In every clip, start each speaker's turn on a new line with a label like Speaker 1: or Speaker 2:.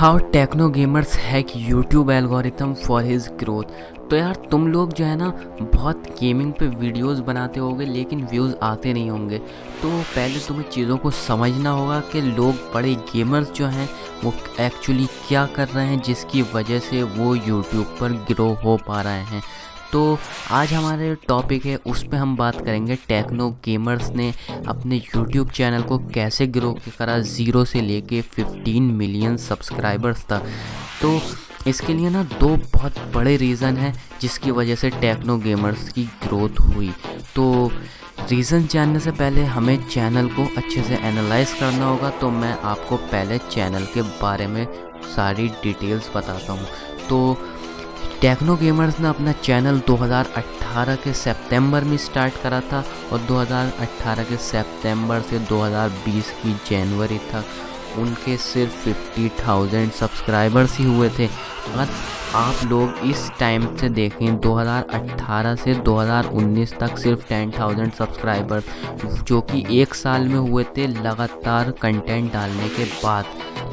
Speaker 1: How Techno Gamerz hack YouTube algorithm for his growth तो यार, तुम लोग जो है ना, बहुत गेमिंग पे वीडियोस बनाते होगे, लेकिन व्यूज़ आते नहीं होंगे। तो पहले तुम्हें चीज़ों को समझना होगा कि लोग बड़े गेमर्स जो हैं, वो एक्चुअली क्या कर रहे हैं, जिसकी वजह से वो यूट्यूब पर ग्रो हो पा रहे हैं। तो आज हमारे टॉपिक है उस पर हम बात करेंगे टेक्नो गेमर्स ने अपने यूट्यूब चैनल को कैसे ग्रो करा ज़ीरो से लेके 15 मिलियन सब्सक्राइबर्स तक। तो इसके लिए ना दो बहुत बड़े रीज़न हैं जिसकी वजह से टेक्नो गेमर्स की ग्रोथ हुई। तो रीज़न जानने से पहले हमें चैनल को अच्छे से एनालाइज करना होगा तो मैं आपको पहले चैनल के बारे में सारी डिटेल्स बताता हूँ। तो टेक्नो गेमर्स ने अपना चैनल 2018 के सितंबर में स्टार्ट करा था और 2018 के सितंबर से 2020 की जनवरी तक उनके सिर्फ़ 50,000 सब्सक्राइबर्स ही हुए थे। अगर आप लोग इस टाइम से देखें 2018 से 2019 तक सिर्फ़ 10,000 सब्सक्राइबर जो कि एक साल में हुए थे लगातार कंटेंट डालने के बाद।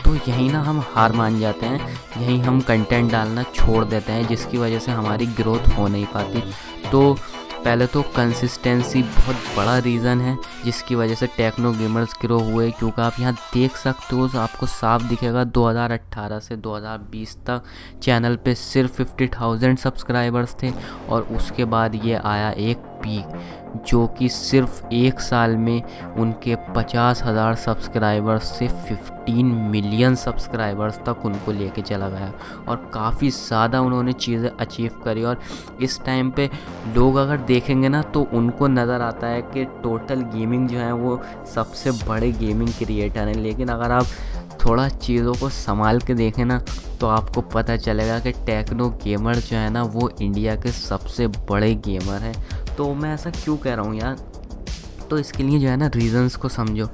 Speaker 1: तो यहीं ना हम हार मान जाते हैं यहीं हम कंटेंट डालना छोड़ देते हैं जिसकी वजह से हमारी ग्रोथ हो नहीं पाती। तो पहले तो कंसिस्टेंसी बहुत बड़ा रीज़न है जिसकी वजह से टेक्नो गेमर्स ग्रो हुए क्योंकि आप यहाँ देख सकते हो तो आपको साफ़ दिखेगा 2018 से 2020 तक चैनल पे सिर्फ़ 50,000 सब्सक्राइबर्स थे और उसके बाद ये आया एक पीक जो कि सिर्फ़ एक साल में उनके पचास हज़ार सब्सक्राइबर्स से 15 मिलियन सब्सक्राइबर्स तक उनको लेके चला गया। और काफ़ी ज़्यादा उन्होंने चीज़ें अचीव करी और इस टाइम पे लोग अगर देखेंगे ना तो उनको नज़र आता है कि टोटल गेमिंग जो है वो सबसे बड़े गेमिंग क्रिएटर हैं। लेकिन अगर आप थोड़ा चीज़ों को संभाल के देखें ना तो आपको पता चलेगा कि टेक्नो गेमर जो है ना, वो इंडिया के सबसे बड़े गेमर हैं। तो मैं ऐसा क्यों कह रहा हूँ यार? तो इसके लिए जो है ना रीज़न्स को समझो।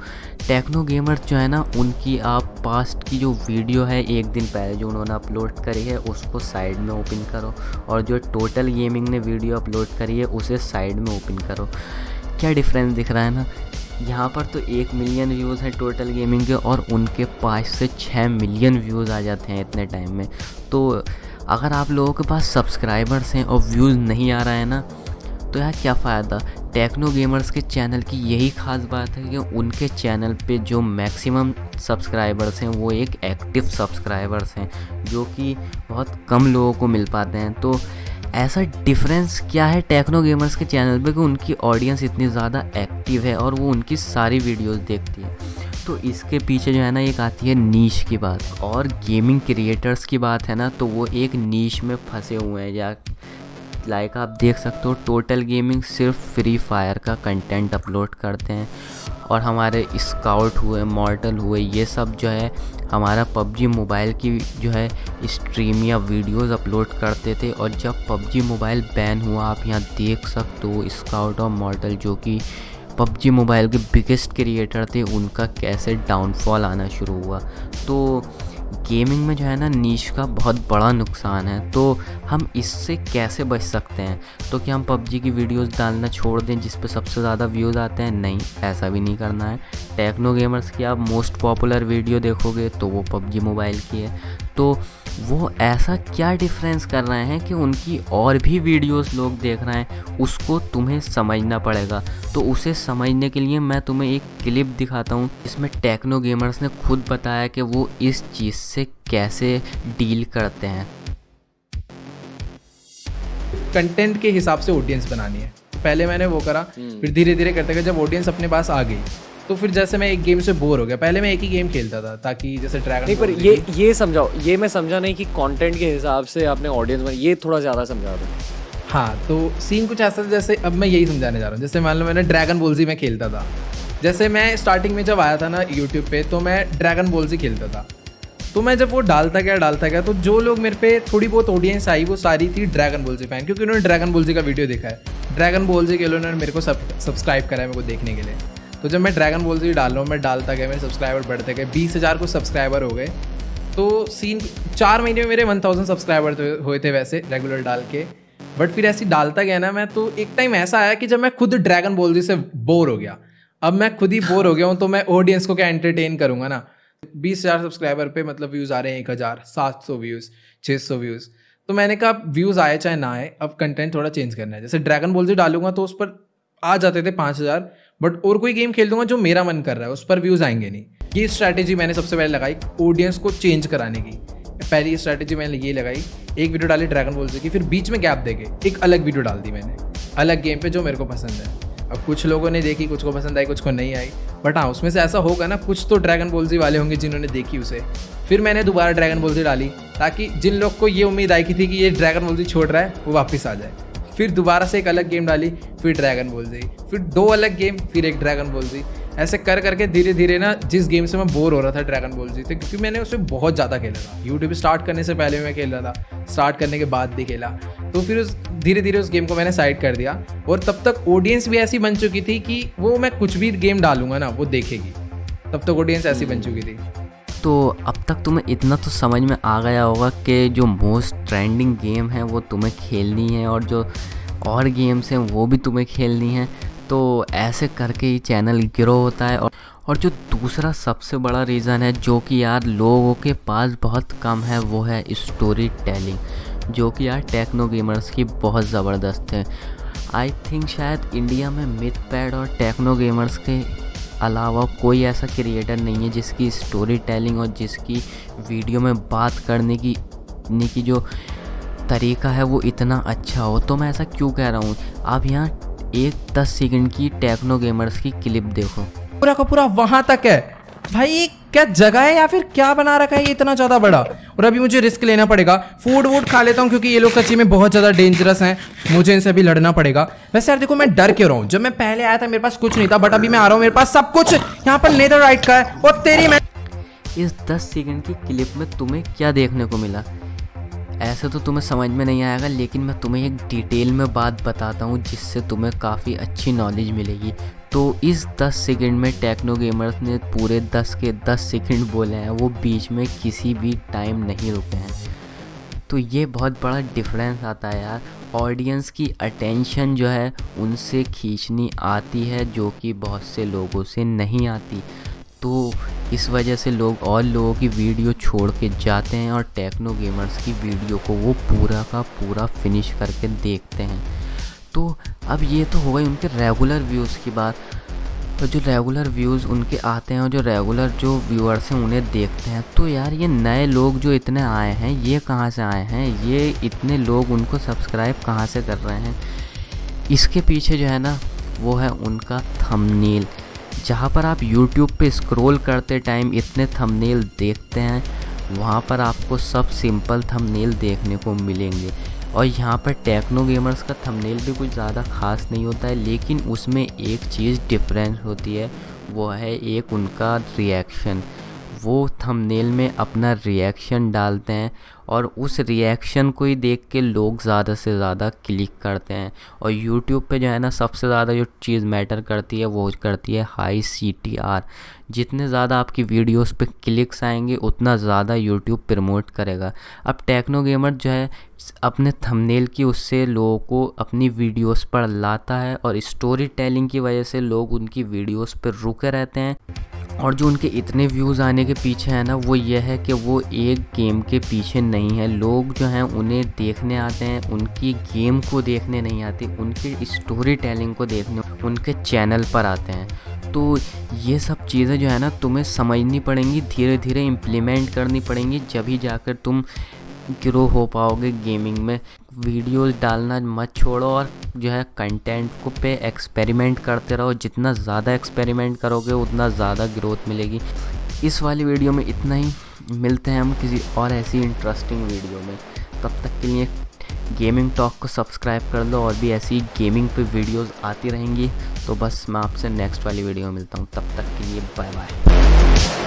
Speaker 1: टेक्नो गेमर जो है ना, उनकी आप पास्ट की जो वीडियो है एक दिन पहले जो उन्होंने अपलोड करी है, उसको साइड में ओपन करो। और जो टोटल गेमिंग ने वीडियो अपलोड करी है, उसे साइड में ओपन करो। क्या डिफरेंस दिख रहा है ना? यहाँ पर तो एक मिलियन व्यूज़ हैं टोटल गेमिंग के और उनके पाँच से छः मिलियन व्यूज़ आ जाते हैं इतने टाइम में। तो अगर आप लोगों के पास सब्सक्राइबर्स हैं और व्यूज़ नहीं आ रहा है ना तो यार क्या फ़ायदा? टेक्नो गेमर्स के चैनल की यही ख़ास बात है कि उनके चैनल पे जो मैक्सिमम सब्सक्राइबर्स हैं, वो एक एक्टिव सब्सक्राइबर्स हैं, जो कि बहुत कम लोगों को मिल पाते हैं। तो ऐसा डिफरेंस क्या है टेक्नो गेमर्स के चैनल पे कि उनकी ऑडियंस इतनी ज़्यादा एक्टिव है और वो उनकी सारी वीडियोस देखती है? तो इसके पीछे जो है ना, एक आती है नीच की बात। और गेमिंग क्रिएटर्स की बात है ना तो वो एक नीच में फंसे हुए हैं या लाइक आप देख सकते हो टोटल गेमिंग सिर्फ़ फ्री फायर का कंटेंट अपलोड करते हैं। और हमारे स्काउट हुए मॉडल हुए, ये सब जो है, हमारा पबजी मोबाइल की जो है स्ट्रीम या वीडियोस अपलोड करते थे। और जब पबजी मोबाइल बैन हुआ, आप यहाँ देख सकते हो स्काउट और मॉडल जो कि पबजी मोबाइल के बिगेस्ट क्रिएटर थे, उनका कैसे डाउनफॉल आना शुरू हुआ। तो गेमिंग में जो है ना, नीच का बहुत बड़ा नुकसान है। तो हम इससे कैसे बच सकते हैं? तो क्या हम पबजी की वीडियोस डालना छोड़ दें, जिस पर सबसे ज़्यादा व्यूज़ आते हैं? नहीं, ऐसा भी नहीं करना है। टेक्नो गेमर्स की आप मोस्ट पॉपुलर वीडियो देखोगे तो वो पबजी मोबाइल की है। तो वो ऐसा क्या डिफरेंस कर रहे हैं कि उनकी और भी वीडियोस लोग देख रहे हैं, उसको तुम्हें समझना पड़ेगा। तो उसे समझने के लिए मैं तुम्हें एक क्लिप दिखाता हूँ इसमें टेक्नो गेमर्स ने खुद बताया कि वो इस चीज़ से कैसे डील करते हैं?
Speaker 2: कंटेंट के हिसाब से ऑडियंस बनानी है। पहले मैंने वो करा हम्म। फिर धीरे धीरे करते गए जब ऑडियंस अपने पास आ गई तो फिर जैसे मैं एक गेम से बोर हो गया। पहले मैं एक ही गेम खेलता था ताकि जैसे ड्रैगन
Speaker 3: नहीं पर ये ये समझाओ ये मैं समझा नहीं कि कंटेंट के हिसाब से आपने ऑडियंस बना ये थोड़ा ज़्यादा समझा दो।
Speaker 2: हाँ तो सीन कुछ ऐसा जैसे अब मैं यही समझाने जा रहा हूँ। जैसे मान लो मैंने ड्रैगन बोल्जी में खेलता था। जैसे मैं स्टार्टिंग में जब आया था ना यूट्यूब पे तो मैं ड्रैगन बोल्जी खेलता था। तो मैं जब वो डालता गया डालता गया तो जो लोग मेरे पे थोड़ी बहुत ऑडियंस आई, वो सारी थी ड्रैगन बोल्जी फ़ैन क्योंकि उन्होंने ड्रैगन बोल्जी का वीडियो देखा है। ड्रैगन बोल्जी के उन्होंने मेरे को सब सब्सक्राइब करा है मेरे को देखने के लिए। तो जब मैं ड्रैगन बॉल से डाल रहा हूँ, मैं डालता गया, मेरे सब्सक्राइबर बढ़ते गए, बीस हज़ार को सब्सक्राइबर हो गए। तो सीन चार महीने में मेरे वन थाउज़ेंड सब्सक्राइबर हुए थे वैसे रेगुलर डाल के। बट फिर ऐसी डालता गया ना मैं तो एक टाइम ऐसा आया कि जब मैं खुद ड्रैगन बॉल से बोर हो गया। अब मैं खुद ही बोर हो गया हूँ तो मैं ऑडियंस को क्या एंटरटेन करूँगा ना? बीस हज़ार सब्सक्राइबर पे मतलब व्यूज़ आ रहे हैं, एक हज़ार, सात सौ व्यूज़ छः सौ व्यूज़ तो मैंने कहा व्यूज़ आए चाहे ना आए, अब कंटेंट थोड़ा चेंज करना है। जैसे ड्रैगन बॉल से डालूँगा तो उस पर आ जाते थे पाँच हज़ार बट और कोई गेम खेल दूँगा जो मेरा मन कर रहा है, उस पर व्यूज़ आएँगे नहीं। ये स्ट्रैटेजी मैंने सबसे पहले लगाई ऑडियंस को चेंज कराने की। पहली स्ट्रैटेजी मैंने ये लगाई, एक वीडियो डाली ड्रैगन बॉल से की, फिर बीच में गैप देके एक अलग वीडियो डाल दी मैंने। अलग गेम पे जो मेरे को पसंद है। अब कुछ लोगों ने देखी, कुछ को पसंद आई, कुछ को नहीं आई। बट हाँ उसमें से ऐसा होगा ना, कुछ तो ड्रैगन बॉल्जी वाले होंगे जिन्होंने देखी उसे। फिर मैंने दोबारा ड्रैगन बॉल्जी डाली, ताकि जिन लोग को ये उम्मीद आई की थी कि ये ड्रैगन बॉल्जी छोड़ रहा है, वो वापस आ जाए। फिर दोबारा से एक अलग गेम डाली, फिर ड्रैगन बॉल्जी फिर दो अलग गेम फिर एक ड्रैगन बॉल्जी ऐसे कर करके धीरे धीरे ना, जिस गेम से मैं बोर हो रहा था ड्रैगन बॉल जी से, क्योंकि मैंने उसे बहुत ज़्यादा खेला था। यूट्यूब स्टार्ट करने से पहले मैं खेल था स्टार्ट करने के बाद भी खेला। तो फिर उस धीरे धीरे उस गेम को मैंने साइड कर दिया। और तब तक ऑडियंस भी ऐसी बन चुकी थी कि वो मैं कुछ भी गेम डालूँगा ना, वो देखेगी। तब तक ऑडियंस ऐसी बन चुकी थी।
Speaker 1: तो अब तक तुम्हें इतना तो समझ में आ गया होगा कि जो मोस्ट ट्रेंडिंग गेम है, वो तुम्हें खेलनी है और जो और गेम्स हैं, वो भी तुम्हें खेलनी है। तो ऐसे करके ही चैनल ग्रो होता है और और जो दूसरा सबसे बड़ा रीज़न है, जो कि यार लोगों के पास बहुत कम है, वो है स्टोरी टेलिंग जो कि यार टेक्नो गेमर्स की बहुत ज़बरदस्त है। आई थिंक शायद इंडिया में मिथ पैड और टेक्नो गेमर्स के अलावा कोई ऐसा क्रिएटर नहीं है जिसकी स्टोरी टेलिंग और जिसकी वीडियो में बात करने की, ने की जो तरीका है वो इतना अच्छा हो। तो मैं ऐसा क्यों कह रहा हूँ? आप यहाँ एक दस सेकंड की टेक्नो गेमर्स की क्लिप देखो।
Speaker 2: पूरा का पूरा वहाँ तक है। भाई, क्या जगह है या फिर क्या बना रखा है ये इतना ज़्यादा बड़ा? और अभी मुझे रिस्क लेना पड़ेगा। फ़ूड वूड खा लेता हूँ क्योंकि ये लोग सच्ची में बहुत ज़्यादा डेंजरस हैं। मुझे इनसे अभी लड़ना पड़ेगा। वैसे यार देखो, मैं डर क्यों रहा हूँ? जब मैं पहले आया था, मेरे पास कुछ नहीं था बट अभी मैं आ रहा हूँ, मेरे पास सब कुछ। यहाँ पर नेदर राइट का है, और तेरी मैं
Speaker 1: इस दस सेकेंड की क्लिप में तुम्हें क्या देखने को मिला? ऐसे तो तुम्हें समझ में नहीं आएगा, लेकिन मैं तुम्हें एक डिटेल में बात बताता हूँ, जिससे तुम्हें काफ़ी अच्छी नॉलेज मिलेगी। तो इस 10 सेकंड में टेक्नो गेमर्स ने पूरे 10 के 10 सेकंड बोले हैं, वो बीच में किसी भी टाइम नहीं रुके हैं। तो ये बहुत बड़ा डिफरेंस आता है यार। ऑडियंस की अटेंशन जो है, उनसे खींचनी आती है, जो कि बहुत से लोगों से नहीं आती। तो इस वजह से लोग और लोगों की वीडियो छोड़ के जाते हैं और टेक्नो गेमर्स की वीडियो को वो पूरा का पूरा फिनिश करके देखते हैं। तो अब ये तो हो गई उनके रेगुलर व्यूज़ की बात। तो जो रेगुलर व्यूज़ उनके आते हैं और जो रेगुलर जो व्यूअर्स हैं उन्हें देखते हैं तो यार ये नए लोग जो इतने आए हैं, ये कहाँ से आए हैं? ये इतने लोग उनको सब्सक्राइब कहाँ से कर रहे हैं? इसके पीछे जो है ना, वो है उनका थंबनेल जहाँ पर आप YouTube पे स्क्रॉल करते टाइम इतने थंबनेल देखते हैं, वहाँ पर आपको सब सिंपल थंबनेल देखने को मिलेंगे। और यहाँ पर टेक्नो गेमर्स का थंबनेल भी कुछ ज़्यादा ख़ास नहीं होता है, लेकिन उसमें एक चीज़ डिफरेंस होती है, वो है एक उनका रिएक्शन वो थंबनेल में अपना रिएक्शन डालते हैं और उस रिएक्शन को ही देख के लोग ज़्यादा से ज़्यादा क्लिक करते हैं। और यूट्यूब पे जो है ना, सबसे ज़्यादा जो चीज़ मैटर करती है, वो करती है हाई सी टी आर जितने ज़्यादा आपकी वीडियोस पे क्लिक्स आएँगे, उतना ज़्यादा यूट्यूब प्रमोट करेगा। अब टेक्नो गेमर जो है, अपने थंबनेल की उससे लोगों को अपनी वीडियोस पर लाता है और स्टोरी टेलिंग की वजह से लोग उनकी वीडियोस पर रुके रहते हैं। और जो उनके इतने व्यूज़ आने के पीछे है ना, वो ये है कि वो एक गेम के पीछे नहीं है। लोग जो हैं, उन्हें देखने आते हैं, उनकी गेम को देखने नहीं आती, उनकी स्टोरी टेलिंग को देखने, उनके चैनल पर आते हैं। तो ये सब चीज़ें जो है ना, तुम्हें समझनी पड़ेंगी धीरे धीरे इम्प्लीमेंट करनी पड़ेंगी, जब ही जाकर तुम ग्रो हो पाओगे गेमिंग में। वीडियोस डालना मत छोड़ो और जो है कंटेंट को पे एक्सपेरिमेंट करते रहो। जितना ज़्यादा एक्सपेरिमेंट करोगे, उतना ज़्यादा ग्रोथ मिलेगी। इस वाली वीडियो में इतना ही। मिलते हैं हम किसी और ऐसी इंटरेस्टिंग वीडियो में। तब तक के लिए गेमिंग टॉक को सब्सक्राइब कर लो और भी ऐसी गेमिंग पे वीडियोस आती रहेंगी। तो बस मैं आपसे नेक्स्ट वाली वीडियो में मिलता हूँ। तब तक के लिए बाय बाय